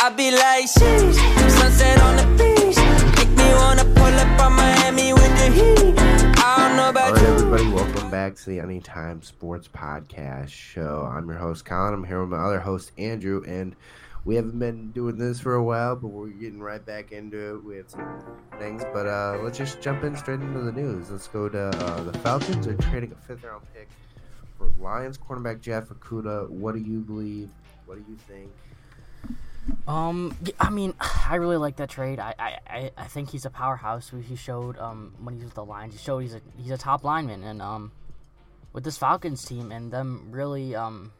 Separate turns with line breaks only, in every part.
I be like, sheesh, sunset on the beach. Make me wanna pull up on Miami with the heat. I don't know about
right,
you.
everybody, welcome back to the Anytime Sports Podcast Show. I'm your host, Colin. I'm here with my other host, Andrew, and we haven't been doing this for a while, but we're getting right back into it. We have some things, but uh, let's just jump in straight into the news. Let's go to uh, the Falcons are trading a fifth round pick for Lions cornerback Jeff Okudah. What do you believe? What do you think?
Um, I mean, I really like that trade. I, I, I- I think he's a powerhouse. He showed um when he was with the Lions, he showed he's a he's a top lineman, and um, with this Falcons team and them really um,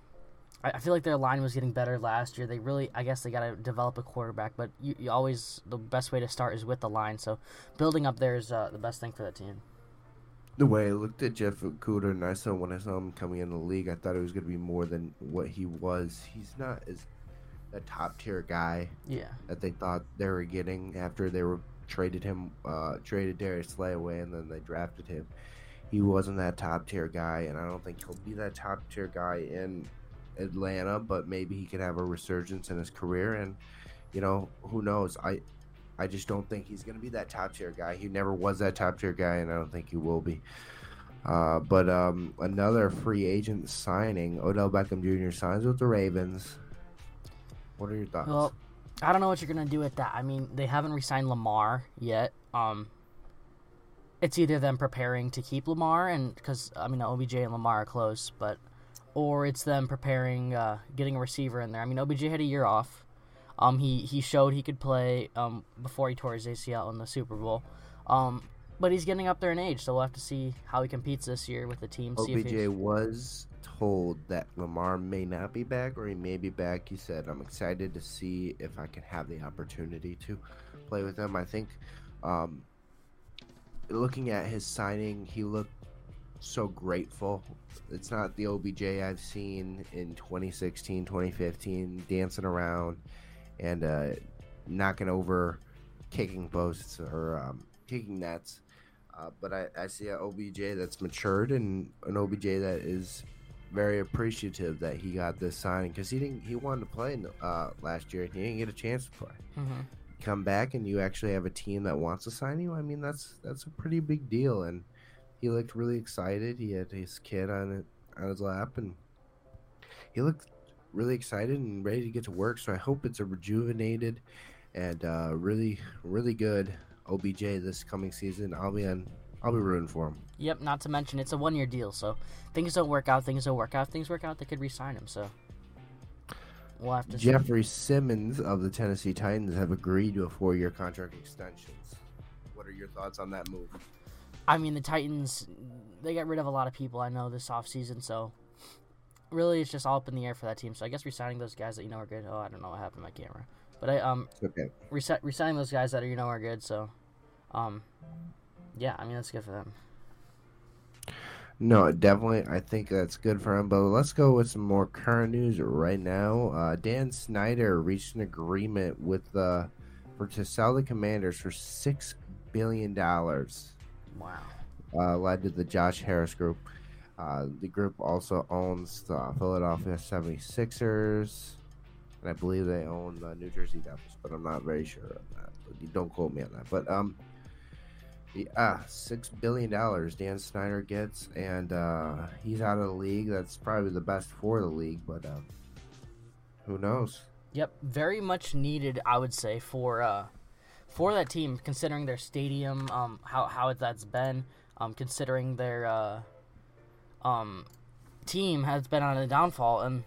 I, I feel like their line was getting better last year. They really, I guess, they got to develop a quarterback, but you, you always the best way to start is with the line. So building up there is uh, the best thing for that team.
The way I looked at Jeff Okudah, and I saw when I saw him coming in the league, I thought it was going to be more than what he was. He's not as a top tier guy
Yeah.
that they thought they were getting after they were traded him, uh, traded Darius Slay away, and then they drafted him. He wasn't that top tier guy, and I don't think he'll be that top tier guy in Atlanta. But maybe he could have a resurgence in his career, and you know who knows. I I just don't think he's going to be that top tier guy. He never was that top tier guy, and I don't think he will be. Uh, but um, another free agent signing, Odell Beckham Jr. signs with the Ravens. What are your thoughts?
Well, I don't know what you're gonna do with that. I mean, they haven't re-signed Lamar yet. Um, it's either them preparing to keep Lamar, and because I mean OBJ and Lamar are close, but or it's them preparing, uh, getting a receiver in there. I mean, OBJ had a year off. Um, he he showed he could play um before he tore his ACL in the Super Bowl. Um, but he's getting up there in age, so we'll have to see how he competes this year with the team. See if
OBJ
he,
was told that Lamar may not be back or he may be back. He said, I'm excited to see if I can have the opportunity to play with him. I think um, looking at his signing, he looked so grateful. It's not the OBJ I've seen in 2016, 2015, dancing around and uh, knocking over kicking posts or um, kicking nets. Uh, but I, I see an OBJ that's matured and an OBJ that is very appreciative that he got this signing because he didn't he wanted to play in, uh, last year and he didn't get a chance to play.
Mhm.
Come back and you actually have a team that wants to sign you. I mean that's that's a pretty big deal and he looked really excited. He had his kid on it on his lap and he looked really excited and ready to get to work. So I hope it's a rejuvenated and uh, really really good OBJ this coming season. I'll be on. I'll be rooting for him.
Yep. Not to mention it's a one-year deal, so things don't work out. Things don't work out. Things work out. They could re-sign him. So we'll have to. see.
Jeffrey Simmons of the Tennessee Titans have agreed to a four-year contract extension. What are your thoughts on that move?
I mean, the Titans, they got rid of a lot of people I know this offseason, so really it's just all up in the air for that team. So I guess resigning those guys that you know are good. Oh, I don't know what happened to my camera. But I um
okay.
reset resigning those guys that are you know are good. So um yeah, I mean that's good for them.
No, definitely. I think that's good for him. But let's go with some more current news right now. Uh, Dan Snyder reached an agreement with the for to sell the Commanders for six billion dollars.
Wow.
uh, led to the Josh Harris group. Uh, the group also owns the Philadelphia 76ers, and I believe they own the New Jersey Devils, but I'm not very sure on that. Don't quote me on that. But um, yeah, six billion dollars Dan Snyder gets, and uh, he's out of the league. That's probably the best for the league, but um, who knows?
Yep, very much needed, I would say, for uh, for that team, considering their stadium, um, how how that's been, um, considering their uh, um, team has been on a downfall, and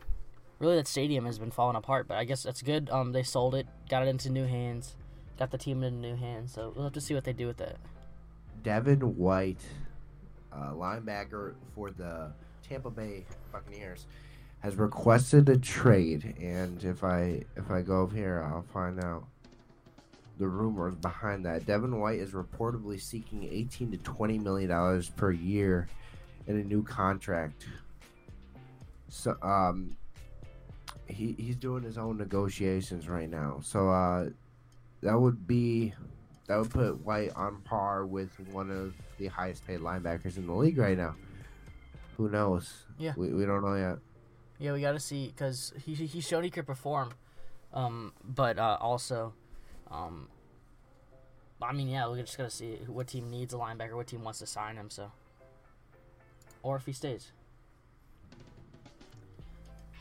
really that stadium has been falling apart. But I guess that's good. Um, they sold it, got it into new hands, got the team into new hands. So we'll have to see what they do with it.
Devin White, uh, linebacker for the Tampa Bay Buccaneers, has requested a trade, and if I if I go over here, I'll find out the rumors behind that. Devin White is reportedly seeking 18 to 20 million dollars per year in a new contract. So um he he's doing his own negotiations right now. So uh that would be that would put White on par with one of the highest paid linebackers in the league right now. Who knows?
Yeah.
We, we don't know yet.
Yeah, we got to see because he he showed he could perform Um, but uh, also, um, I mean, yeah, we're just gonna see what team needs a linebacker, what team wants to sign him. So, or if he stays.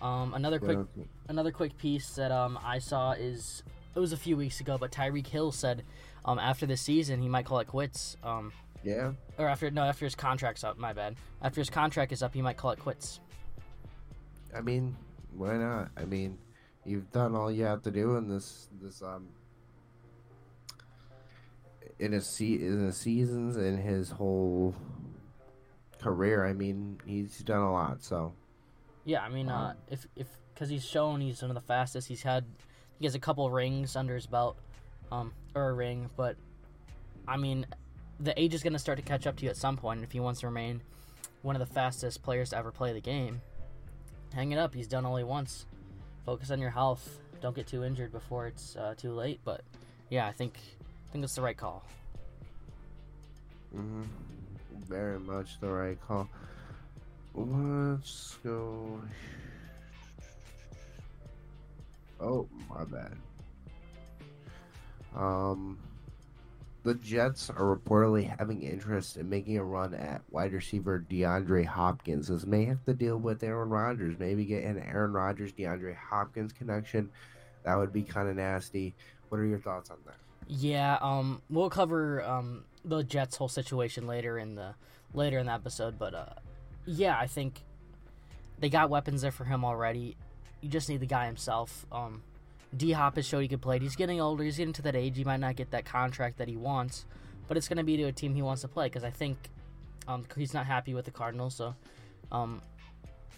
Um, another quick
Yeah.
another quick piece that um I saw is it was a few weeks ago, but Tyreek Hill said um after the season he might call it quits. Um,
Yeah.
or after no after his contract's up. My bad. After his contract is up, he might call it quits.
I mean, why not? I mean, you've done all you have to do in this this um in his se- in the seasons in his whole career. I mean, he's done a lot. So
Yeah, I mean, uh,
Um,
if if because he's shown he's one of the fastest. He's had he has a couple rings under his belt, um, or a ring. But I mean, the age is gonna start to catch up to you at some point. If he wants to remain one of the fastest players to ever play the game, hang it up. He's done only once. Focus on your health. Don't get too injured before it's uh, too late. But yeah, I think I think it's the right call.
hmm very much the right call. Let's go. Oh, my bad. Um, the Jets are reportedly having interest in making a run at wide receiver DeAndre Hopkins. This may have to deal with Aaron Rodgers. Maybe get an Aaron Rodgers DeAndre Hopkins connection. That would be kind of nasty. What are your thoughts on that?
Yeah, um, we'll cover um the Jets' whole situation later in the later in the episode, but uh, yeah, I think they got weapons there for him already. You just need the guy himself. Um, D Hop has showed he could play. He's getting older. He's getting to that age. He might not get that contract that he wants, but it's going to be to a team he wants to play because I think um, he's not happy with the Cardinals. So, um,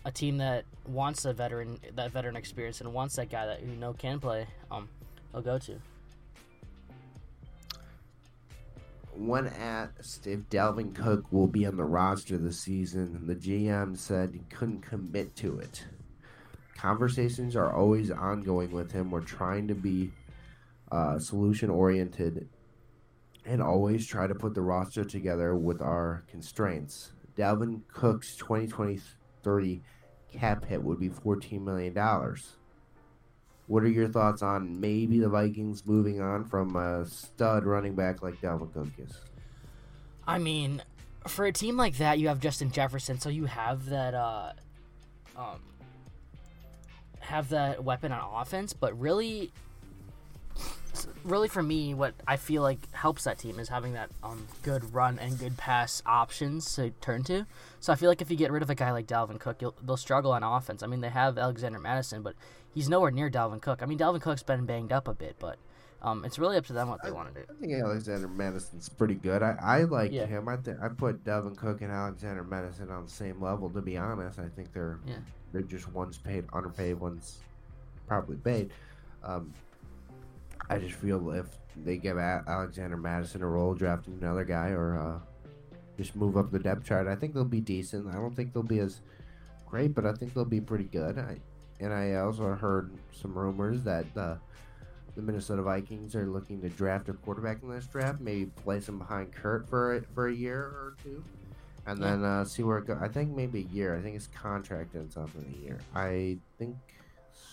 a team that wants a veteran, that veteran experience, and wants that guy that you know can play, um, he'll go to.
One asked if Dalvin Cook will be on the roster this season, the GM said he couldn't commit to it. Conversations are always ongoing with him. We're trying to be uh, solution oriented and always try to put the roster together with our constraints. Dalvin Cook's 2023 cap hit would be $14 million. What are your thoughts on maybe the Vikings moving on from a stud running back like Dalvin Cook is?
I mean, for a team like that, you have Justin Jefferson, so you have that, uh, um, have that weapon on offense. But really, really for me, what I feel like helps that team is having that um good run and good pass options to turn to. So I feel like if you get rid of a guy like Dalvin Cook, you'll, they'll struggle on offense. I mean, they have Alexander Mattison, but he's nowhere near Dalvin Cook. I mean, Dalvin Cook's been banged up a bit, but um, it's really up to them what they want to do.
I think Alexander Mattison's pretty good. I, I like
Yeah.
him. I think I put Dalvin Cook and Alexander Mattison on the same level. To be honest, I think they're
Yeah.
they're just one's paid underpaid, one's probably paid. Um, I just feel if they give Alexander Mattison a role, drafting another guy, or uh, just move up the depth chart, I think they'll be decent. I don't think they'll be as great, but I think they'll be pretty good. I, and I also heard some rumors that uh, the Minnesota Vikings are looking to draft a quarterback in this draft, maybe place him behind Kirk for a, for a year or two, and
Yeah.
then uh, see where it goes. I think maybe a year. I think his contract ends up in a year. I think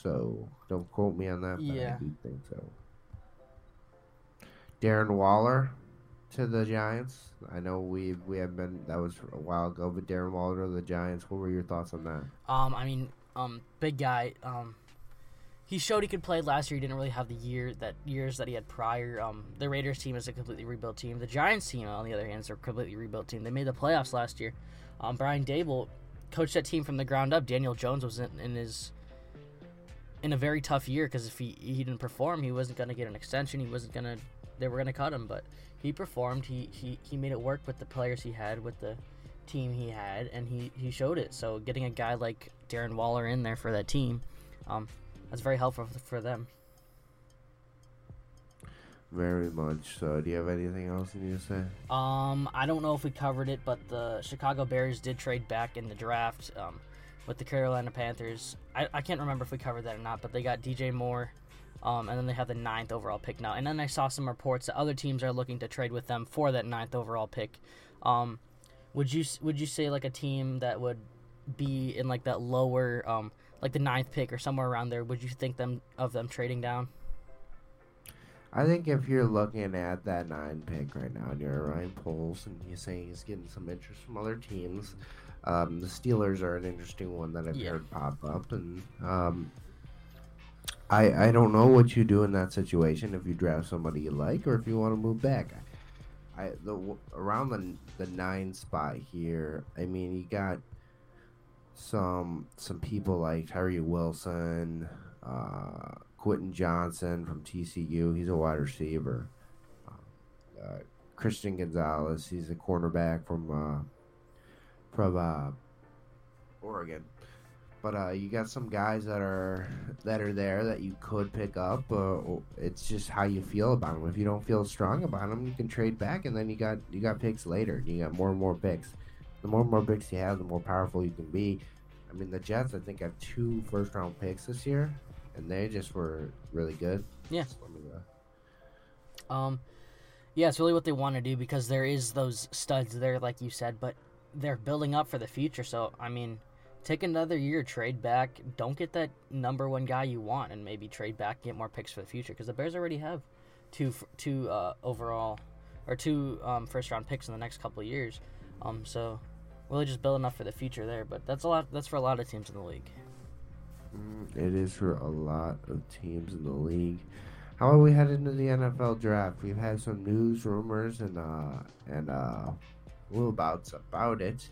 so. Don't quote me on that. But
Yeah.
I do think so. Darren Waller to the Giants. I know we we have been that was a while ago, but Darren Waller to the Giants. What were your thoughts on that?
Um, I mean, um, big guy. Um, he showed he could play last year. He didn't really have the year that years that he had prior. Um, the Raiders team is a completely rebuilt team. The Giants team, on the other hand, is a completely rebuilt team. They made the playoffs last year. Um, Brian Daboll coached that team from the ground up. Daniel Jones was in, in his in a very tough year because if he he didn't perform, he wasn't going to get an extension. He wasn't going to. They were going to cut him, but he performed. He, he he made it work with the players he had, with the team he had, and he he showed it. So getting a guy like Darren Waller in there for that team, um, that's very helpful for, for them.
Very much so. Do you have anything else you need to say?
Um, I don't know if we covered it, but the Chicago Bears did trade back in the draft um, with the Carolina Panthers. I, I can't remember if we covered that or not, but they got DJ Moore, um, and then they have the ninth overall pick now. And then I saw some reports that other teams are looking to trade with them for that ninth overall pick. Um, would you would you say like a team that would be in like that lower um like the ninth pick or somewhere around there, would you think them of them trading down?
I think if you're looking at that nine pick right now and you're Ryan Poles and you're saying he's getting some interest from other teams, um, the Steelers are an interesting one that I've
Yeah.
heard pop up, and um, I I don't know what you do in that situation if you draft somebody you like or if you want to move back. I the around the the nine spot here. I mean, you got some some people like Tyree Wilson, uh, Quentin Johnson from TCU. He's a wide receiver. Uh, Christian Gonzalez. He's a cornerback from uh, from uh, Oregon. But uh, you got some guys that are that are there that you could pick up. Uh, it's just how you feel about them. If you don't feel strong about them, you can trade back, and then you got you got picks later. You got more and more picks. The more and more picks you have, the more powerful you can be. I mean, the Jets, I think, have two first round picks this year, and they just were really good.
Yeah.
So, uh,
Um, yeah, it's really what they want to do because there is those studs there, like you said, but they're building up for the future. So I mean, take another year, trade back. Don't get that number one guy you want, and maybe trade back, get more picks for the future because the Bears already have two two uh, overall or two um, first round picks in the next couple of years. Um, so really just building up for the future there. But that's a lot. That's for a lot of teams in the league.
Mm, It is for a lot of teams in the league. How are we headed into the NFL draft? We've had some news, rumors, and uh, and uh, little bouts about it.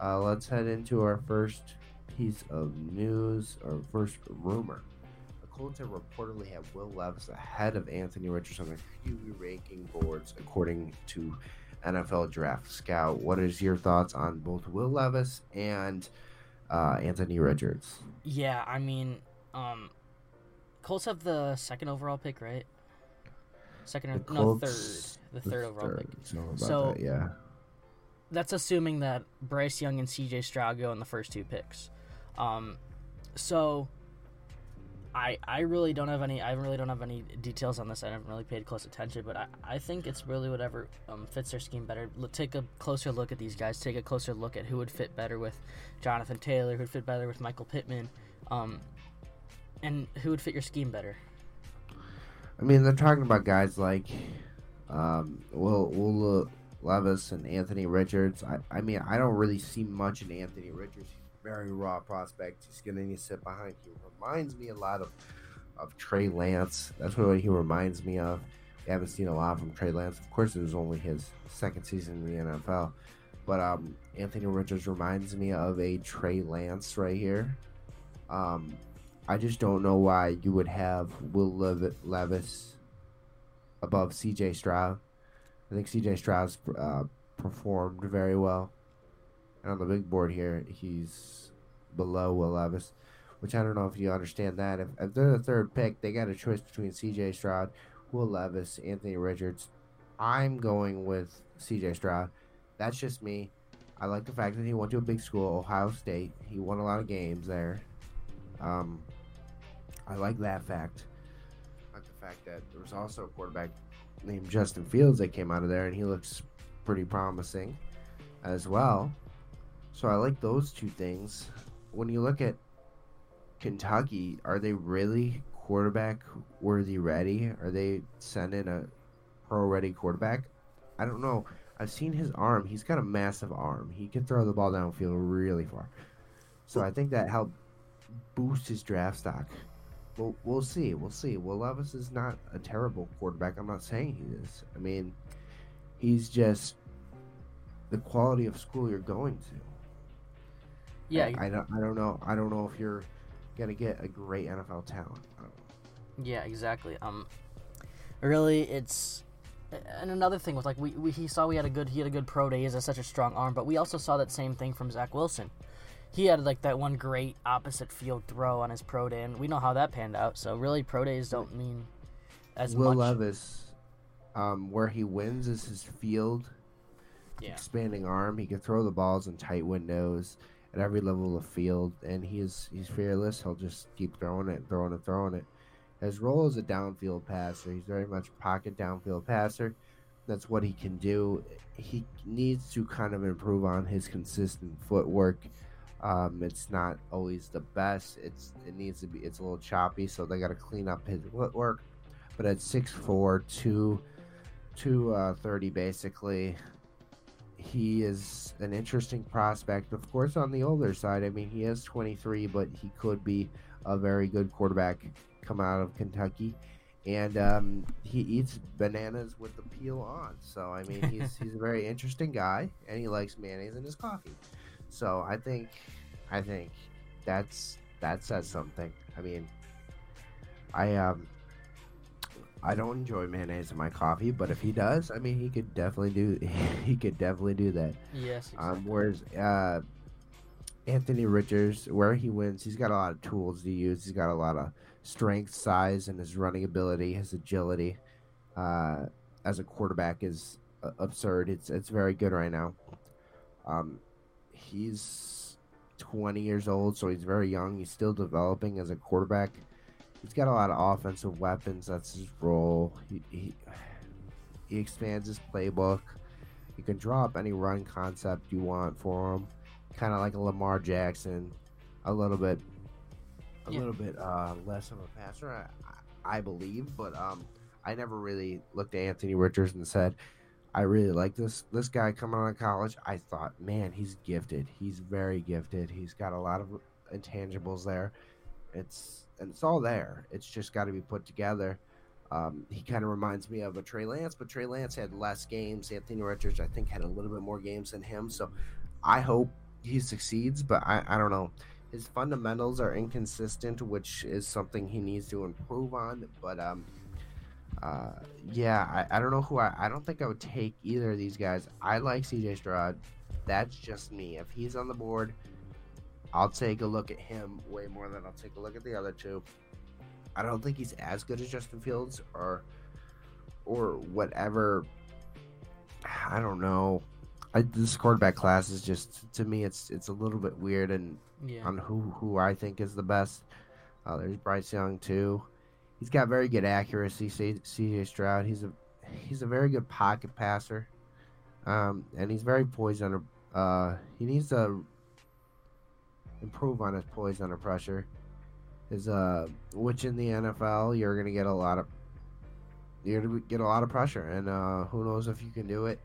Uh, let's head into our first piece of news, or first rumor. The Colts have reportedly have Will Levis ahead of Anthony Richardson on the QB ranking boards, according to NFL Draft Scout. What is your thoughts on both Will Levis and uh, Anthony Richards?
Yeah, I mean, um, Colts have the second overall pick, right? Second or
The
no third, the third overall pick.
something about
So-
that, yeah.
That's assuming that Bryce Young and C.J. Stroud go in the first two picks. Um, so I I really don't have any I really don't have any details on this. I haven't really paid close attention, but I, I think it's really whatever um, fits their scheme better. Take a closer look at these guys. Take a closer look at who would fit better with Jonathan Taylor, who would fit better with Michael Pittman, um, and who would fit your scheme better.
I mean, they're talking about guys like um, Will Will Levis and Anthony Richards. I, I mean, I don't really see much in Anthony Richards. He's very raw prospect. He's going to sit behind. He reminds me a lot of of Trey Lance. That's what he reminds me of. We haven't seen a lot from Trey Lance. Of course, it was only his second season in the NFL. But um, Anthony Richards reminds me of a Trey Lance right here. Um, I just don't know why you would have Will Levis above CJ Stroud. I think CJ Stroud's uh, performed very well. And on the big board here, he's below Will Levis, which I don't know if you understand that. If, if they're the third pick, they got a choice between CJ Stroud, Will Levis, Anthony Richards. I'm going with CJ Stroud. That's just me. I like the fact that he went to a big school, Ohio State. He won a lot of games there. Um, I like that fact. I like the fact that there was also a quarterback named Justin Fields that came out of there, and he looks pretty promising as well. So I like those two things. When you look at Kentucky, are they really quarterback worthy ready? Are they sending a pro ready quarterback? I don't know. I've seen his arm. He's got a massive arm. He can throw the ball downfield really far. So I think that helped boost his draft stock. Well, we'll see. We'll see. Will Levis is not a terrible quarterback. I'm not saying he is. I mean, he's just the quality of school you're going to.
Yeah,
I, I don't. I don't know. I don't know if you're gonna get a great NFL talent. I don't know.
Yeah, exactly. Um, really, it's and another thing was like we, we he saw we had a good he had a good pro day. He has such a strong arm, but we also saw that same thing from Zach Wilson. He had like that one great opposite field throw on his pro day, and we know how that panned out. So really, pro days don't mean as
Will
much.
Levis, um, where he wins is his field
Yeah,
expanding arm. He can throw the balls in tight windows at every level of field, and he is he's fearless. He'll just keep throwing it, throwing it, throwing it. His role is a downfield passer. He's very much a pocket downfield passer. That's what he can do. He needs to kind of improve on his consistent footwork. Um, it's not always the best. It's it needs to be. It's a little choppy, so they got to clean up his footwork. But at 6'4", 2, 230 basically, he is an interesting prospect. Of course, on the older side, I mean, he is 23, but he could be a very good quarterback come out of Kentucky. And um, he eats bananas with the peel on. So, I mean, he's, he's a very interesting guy, and he likes mayonnaise in his coffee. So, I think, I think that's that says something. I mean, I um, I don't enjoy mayonnaise in my coffee, but if he does, I mean, he could definitely do. He could definitely do that.
Yes. Exactly.
Um, whereas uh, Anthony Richards, where he wins, he's got a lot of tools to use. He's got a lot of strength, size, and his running ability, his agility. Uh, as a quarterback is uh, absurd. It's it's very good right now. Um, he's 20 years old, so he's very young. He's still developing as a quarterback he's got a lot of offensive weapons. That's his role. He he, he expands his playbook. You can draw up any run concept you want for him, kind of like a Lamar Jackson, a little bit, a
Yeah.
little bit uh, less of a passer, I, I believe. But um, I never really looked at Anthony Richards and said, I really like this this guy coming out of college. I thought, man, he's gifted. He's very gifted. He's got a lot of intangibles there. It's and it's all there. It's just got to be put together. Um, he kind of reminds me of a Trey Lance, but Trey Lance had less games. Anthony Richards, I think, had a little bit more games than him. So I hope he succeeds, but I, I don't know. His fundamentals are inconsistent, which is something he needs to improve on. But um, uh, yeah, I, I don't know who I. I don't think I would take either of these guys. I like CJ Stroud. That's just me. If he's on the board, I'll take a look at him way more than I'll take a look at the other two. I don't think he's as good as Justin Fields or or whatever. I don't know. I, this quarterback class is just to me it's it's a little bit weird and
yeah.
on who who I think is the best. Uh, there's Bryce Young too. He's got very good accuracy. CJ Stroud. He's a he's a very good pocket passer, um, and he's very poised under. Uh, he needs to improve on his poise under pressure. His uh, which in the NFL you're gonna get a lot of you're gonna get a lot of pressure, and uh, who knows if you can do it.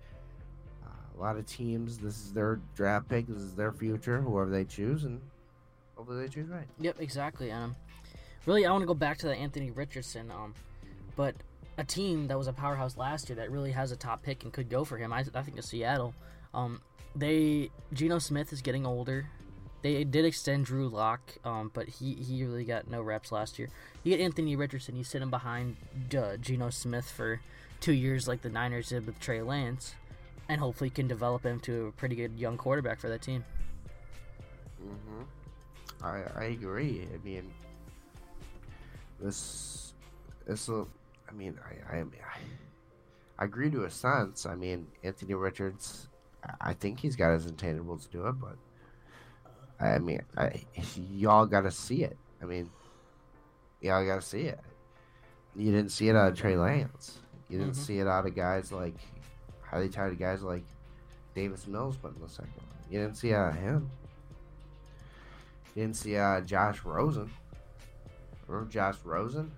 Uh, a lot of teams, this is their draft pick, this is their future, whoever they choose, and hopefully they choose right.
Yep, exactly. Um, really, I want to go back to the Anthony Richardson. Um, but a team that was a powerhouse last year that really has a top pick and could go for him. I, I think is Seattle. Um, they Geno Smith is getting older. They did extend Drew Lock, um, but he, he really got no reps last year. You get Anthony Richardson. You sit him behind uh, Geno Smith for two years, like the Niners did with Trey Lance, and hopefully can develop him to a pretty good young quarterback for that team.
Mm-hmm. I I agree. I mean, this this will. I mean, I I I agree to a sense. I mean, Anthony Richards. I- think he's got his intangibles to do it, but I mean, I y'all got to see it. I mean, y'all got to see it. You didn't see it out of Trey Lance. You didn't
Mhm.
see it out of guys like highly touted guys like Davis Mills, but in the second one, you didn't see it out of him. You didn't see uh, Josh Rosen. Remember Josh Rosen?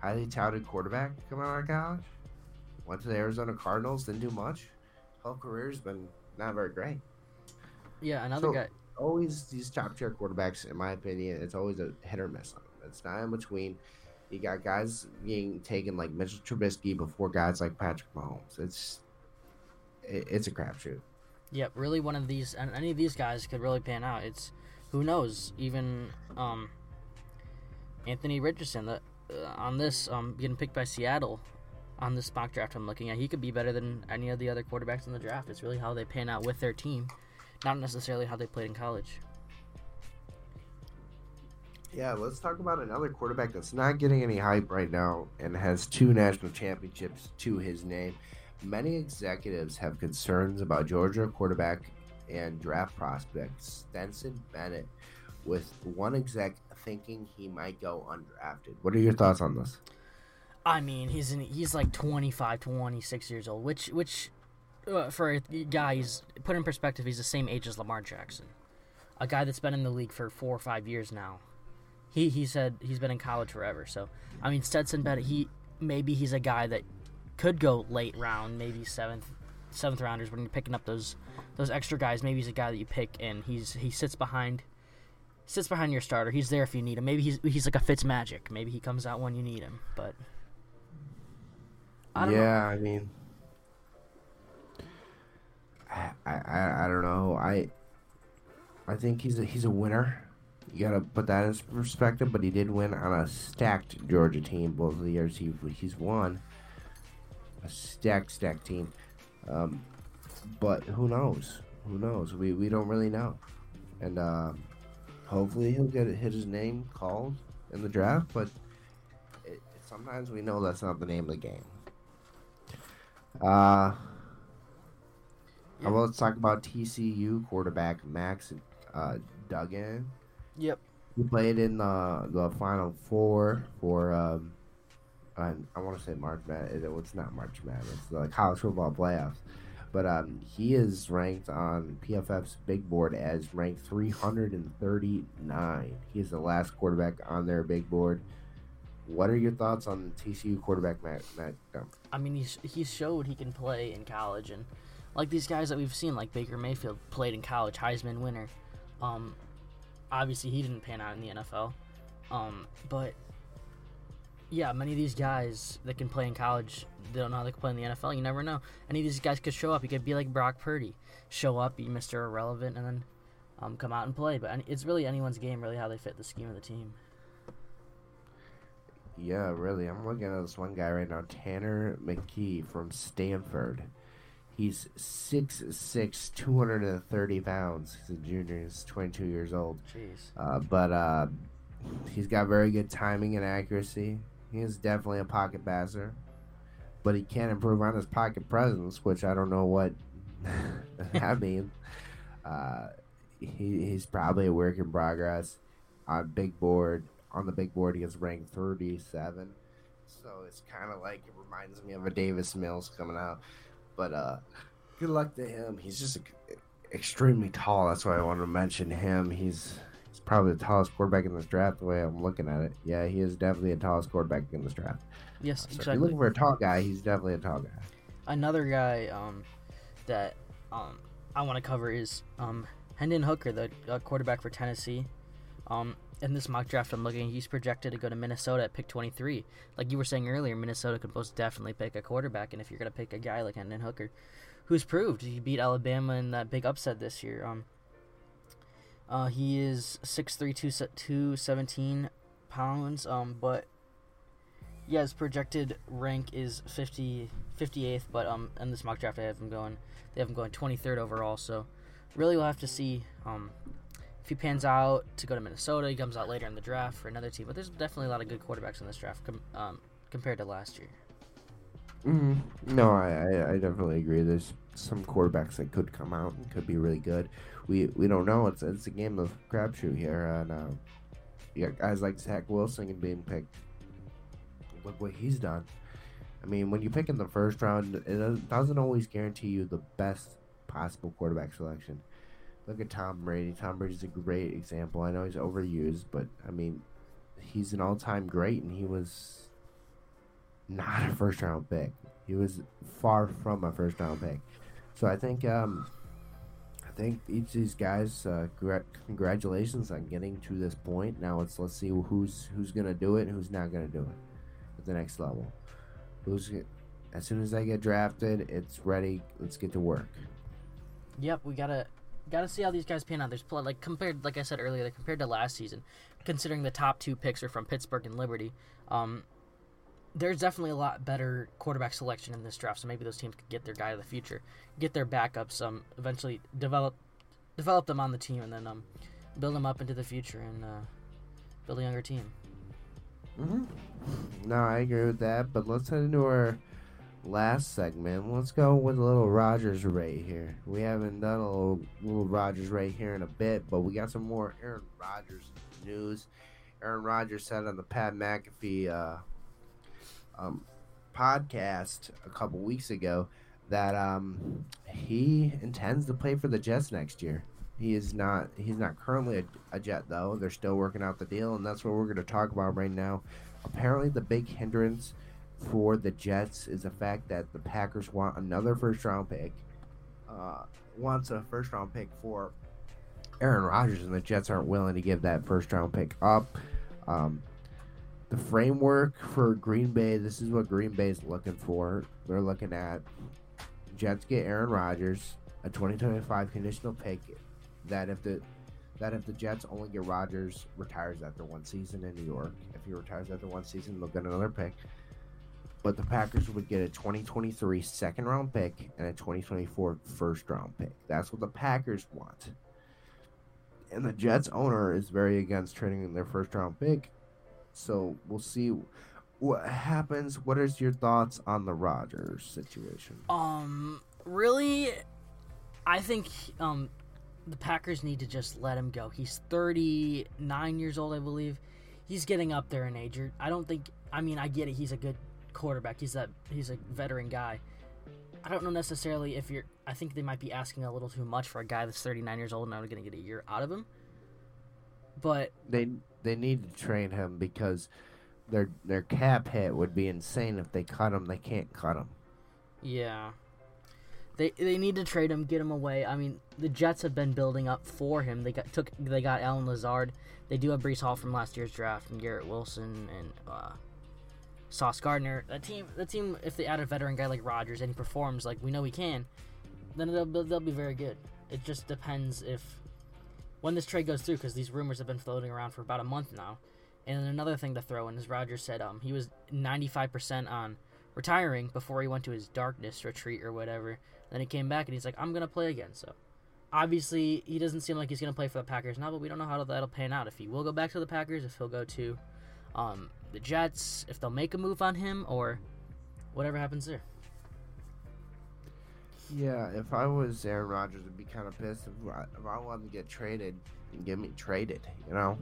Highly touted quarterback coming out of college. Went to the Arizona Cardinals, didn't do much. Whole career's been not very great.
Yeah, another
So-
guy.
Always these top tier quarterbacks, in my opinion, it's always a hit or miss on them. It's not in between. You got guys being taken like Mitchell Trubisky before guys like Patrick Mahomes. It's it, it's a crapshoot.
Yep, really one of these and any of these guys could really pan out. It's who knows, even um Anthony Richardson that uh, on this um getting picked by Seattle on this mock draft I'm looking at, he could be better than any of the other quarterbacks in the draft. It's really how they pan out with their team, not necessarily how they played in college.
Yeah, let's talk about another quarterback that's not getting any hype right now and has two national championships to his name. Many executives have concerns about Georgia quarterback and draft prospect Stetson Bennett, with one exec thinking he might go undrafted. What are your thoughts on this?
I mean, he's in, he's like 25, 26 years old, which which uh, for a guy he's put in perspective, he's the same age as Lamar Jackson. a guy that's been in the league for four or five years now. He he said he's been in college forever. So I mean Stetson Bennett, he maybe he's a guy that could go late round, maybe seventh seventh rounders when you're picking up those those extra guys. Maybe he's a guy that you pick and he's he sits behind sits behind your starter. He's there if you need him. Maybe he's he's like a Fitz Magic. Maybe he comes out when you need him. But I don't know.
yeah, I mean, I, I I don't know. I I think he's a he's a winner. You gotta put that in perspective. But he did win on a stacked Georgia team both of the years he he's won. A stacked stacked team. Um, but who knows? Who knows? We we don't really know. And um, hopefully he'll get hit his name called in the draft. But it, sometimes we know that's not the name of the game. Uh,
Yeah.
well, let's talk about TCU quarterback Max uh, Duggan.
Yep.
He played in the the Final Four for um, I, I want to say March Madness. It's not March Madness. It's the college football playoffs. But um, he is ranked on PFF's big board as ranked 339. He is the last quarterback on their big board. What are your thoughts on TCU quarterback Matt Matt?
I mean, he's he showed he can play in college, and like these guys that we've seen, like Baker Mayfield, played in college, Heisman winner. Um, obviously he didn't pan out in the NFL, um, but yeah, many of these guys that can play in college, they don't know how they can play in the NFL. You never know. Any of these guys could show up. He could be like Brock Purdy, show up, be Mister Irrelevant, and then um, come out and play. But it's really anyone's game, really, how they fit the scheme of the team.
Yeah, really. I'm looking at this one guy right now, Tanner McKee from Stanford. He's 6'6", 230 pounds. He's a junior. He's 22 years old.
Jeez.
Uh, but uh, he's got very good timing and accuracy. He is definitely a pocket passer. But he can't improve on his pocket presence, which I don't know what that means. Uh, he, he's probably a work in progress. On big board, on the big board, he gets ranked 37. So it's kind of like it reminds me of a Davis Mills coming out. But uh, good luck to him. He's just extremely tall. That's why I wanted to mention him. He's he's probably the tallest quarterback in this draft. The way I'm looking at it, yeah, he is definitely the tallest quarterback in this draft.
Yes,
So if
exactly.
you're looking for a tall guy, he's definitely a tall guy.
another guy um, that um, I want to cover is um, Hendon Hooker, the uh, quarterback for Tennessee. Um, in this mock draft I'm looking, he's projected to go to Minnesota at pick 23. Like you were saying earlier, Minnesota could most definitely pick a quarterback, and if you're going to pick a guy like Hendon Hooker, who's proved he beat Alabama in that big upset this year. Um, uh, he is 6'3", 217 pounds, um, but yeah, his projected rank is 50, 58th, but um, in this mock draft, I have him going. They have him going 23rd overall. So, really, we'll have to see um, if he pans out to go to Minnesota. He comes out later in the draft for another team. But there's definitely a lot of good quarterbacks in this draft com- um, compared to last year.
Hmm No, I, I definitely agree. There's some quarterbacks that could come out and could be really good. We we don't know. It's it's a game of crapshoot here, and uh, guys like Zach Wilson being picked. Look what he's done. I mean, when you pick in the first round, it doesn't- doesn't always guarantee you the best possible quarterback selection. Look at Tom Brady. Tom Brady's a great example. I know he's overused, but I mean, he's an all-time great, and he was not a first round pick. He was far from a first round pick. So I think um, I think each of these guys, uh, gra- congratulations on getting to this point. Now it's let's see who's who's gonna do it and who's not gonna do it at the next level. Who's as soon as they get drafted, it's ready. Let's get to work.
Yep, we gotta gotta see how these guys pan out. There's pl- like compared, like I said earlier, like, compared to last season, considering the top two picks are from Pittsburgh and Liberty. Um, there's definitely a lot better quarterback selection in this draft. So maybe those teams could get their guy of the future, get their backups, um, eventually develop develop them on the team, and then um, build them up into the future and uh, build a younger team.
Mm-hmm. No, I agree with that. But let's head into our last segment. Let's go with a little Rodgers rate here. We haven't done a little, little Rodgers rate here in a bit, but we got some more Aaron Rodgers news. Aaron Rodgers said on the Pat McAfee uh, um, podcast a couple weeks ago that um, he intends to play for the Jets next year. He is not. He's not currently a, a Jet though. They're still working out the deal, and that's what we're going to talk about right now. Apparently, the big hindrance for the Jets is the fact that the Packers want another first round pick. Uh, wants a first round pick for Aaron Rodgers, and the Jets aren't willing to give that first round pick up. Um, the framework for Green Bay, this is what Green Bay is looking for. They're looking at Jets get Aaron Rodgers, a 2025 conditional pick. That if the that if the Jets only get Rodgers retires after one season in New York, if he retires after one season, they'll get another pick. But the Packers would get a 2023 second round pick and a 2024 first round pick. That's what the Packers want. And the Jets owner is very against trading their first round pick. So we'll see what happens. What is your thoughts on the Rodgers situation?
Um, really, I think um, the Packers need to just let him go. He's 39 years old, I believe. He's getting up there in age. I don't think. I mean, I get it. He's a good quarterback. He's that. He's a veteran guy. I don't know necessarily if you're. I think they might be asking a little too much for a guy that's 39 years old and not going to get a year out of him. But
they they need to train him because their their cap hit would be insane if they cut him. They can't cut him.
Yeah. They they need to trade him, get him away. I mean, the Jets have been building up for him. They got took they got Allen Lazard. They do have Breece Hall from last year's draft and Garrett Wilson and uh, Sauce Gardner. That team, the team, if they add a veteran guy like Rodgers and he performs like we know he can, then they'll they'll be very good. It just depends if when this trade goes through because these rumors have been floating around for about a month now. And another thing to throw in is Roger said um he was 95% on retiring before he went to his darkness retreat or whatever. Then he came back and he's like, I'm gonna play again. So obviously he doesn't seem like he's gonna play for the Packers now, but we don't know how that'll pan out. If he will go back to the Packers, if he'll go to um, the Jets, if they'll make a move on him, or whatever happens there.
Yeah, if I was Aaron Rodgers, I'd be kind of pissed if I, if I wanted to get traded and get me traded. You know,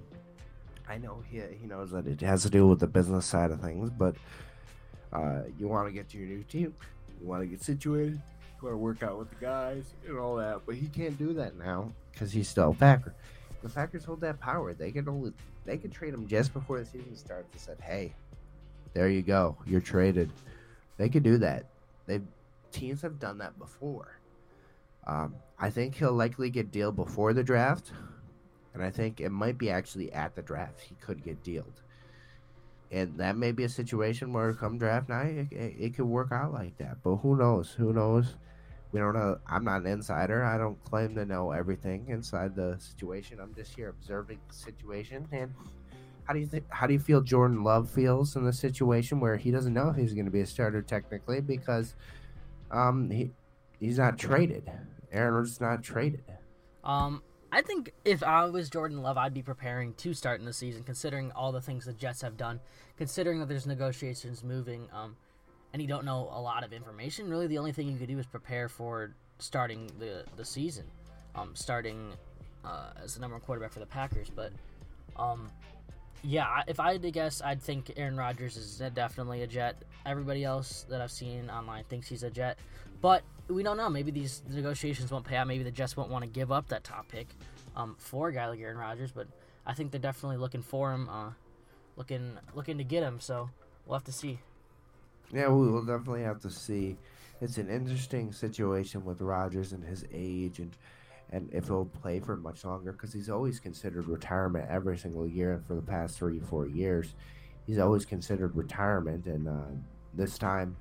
I know he he knows that it has to do with the business side of things, but uh, you want to get to your new team, you want to get situated, you want to work out with the guys and all that. But he can't do that now because he's still a Packer. The Packers hold that power. They can only they can trade him just before the season starts. They said, "Hey, there you go, you're traded." They could do that. They teams have done that before. Um, I think he'll likely get deal before the draft, and I think it might be actually at the draft he could get dealed. And that may be a situation where come draft night, it, it, it could work out like that. But who knows? Who knows? We don't know. I'm not an insider. I don't claim to know everything inside the situation. I'm just here observing the situation. And how do you think? How do you feel Jordan Love feels in the situation where he doesn't know if he's going to be a starter technically because um he he's not traded. Aaron Aaron's not traded.
Um, I think if I was Jordan Love, I'd be preparing to start in the season, considering all the things the Jets have done, considering that there's negotiations moving. Um, and you don't know a lot of information, really the only thing you could do is prepare for starting the the season, um, starting uh, as the number one quarterback for the Packers. But um, yeah, if I had to guess, I'd think Aaron Rodgers is definitely a Jet. Everybody else that I've seen online thinks he's a Jet, but we don't know. Maybe these negotiations won't pay out. Maybe the Jets won't want to give up that top pick um, for a guy like Aaron Rodgers. But I think they're definitely looking for him, uh, looking looking to get him. So we'll have to see.
Yeah, we will definitely have to see. It's an interesting situation with Rodgers and his age, and and if he'll play for much longer, because he's always considered retirement every single year for the past three, four years. He's always considered retirement, and uh, this time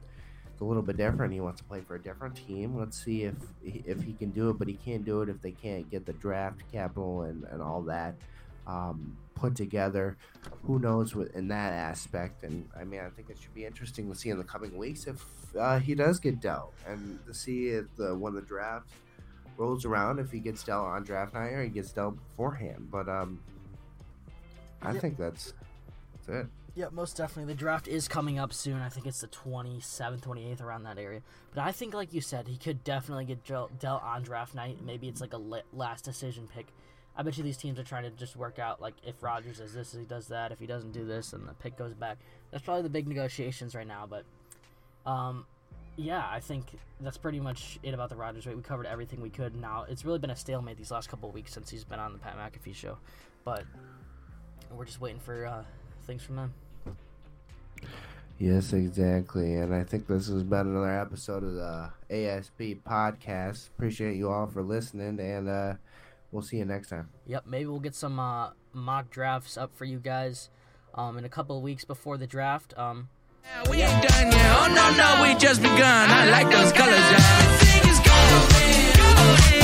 it's a little bit different. He wants to play for a different team. Let's see if if he can do it, but he can't do it if they can't get the draft capital and, and all that um, put together. Who knows what in that aspect? And I mean, I think it should be interesting to see in the coming weeks if uh, he does get dealt, and to see if the when the draft rolls around, if he gets dealt on draft night or he gets dealt beforehand. But um, I
Yep.
think that's that's it.
Yeah, most definitely. The draft is coming up soon. I think it's the 27th, 28th, around that area. But I think, like you said, he could definitely get dealt dealt on draft night. Maybe it's like a last decision pick. I bet you these teams are trying to just work out, like, if Rodgers does this, he does that. If he doesn't do this, then the pick goes back. That's probably the big negotiations right now. But um, yeah, I think that's pretty much it about the Rodgers rate. We covered everything we could. Now it's really been a stalemate these last couple of weeks since he's been on the Pat McAfee show, but we're just waiting for uh, things from them.
Yes, exactly. And I think this has been another episode of the ASP podcast. Appreciate you all for listening, and uh, we'll see you next time.
Yep, maybe we'll get some uh, mock drafts up for you guys um, in a couple of weeks before the draft. Um,
we ain't done yet. Oh no no, we just begun. I like those colors. Everything is golden. golden.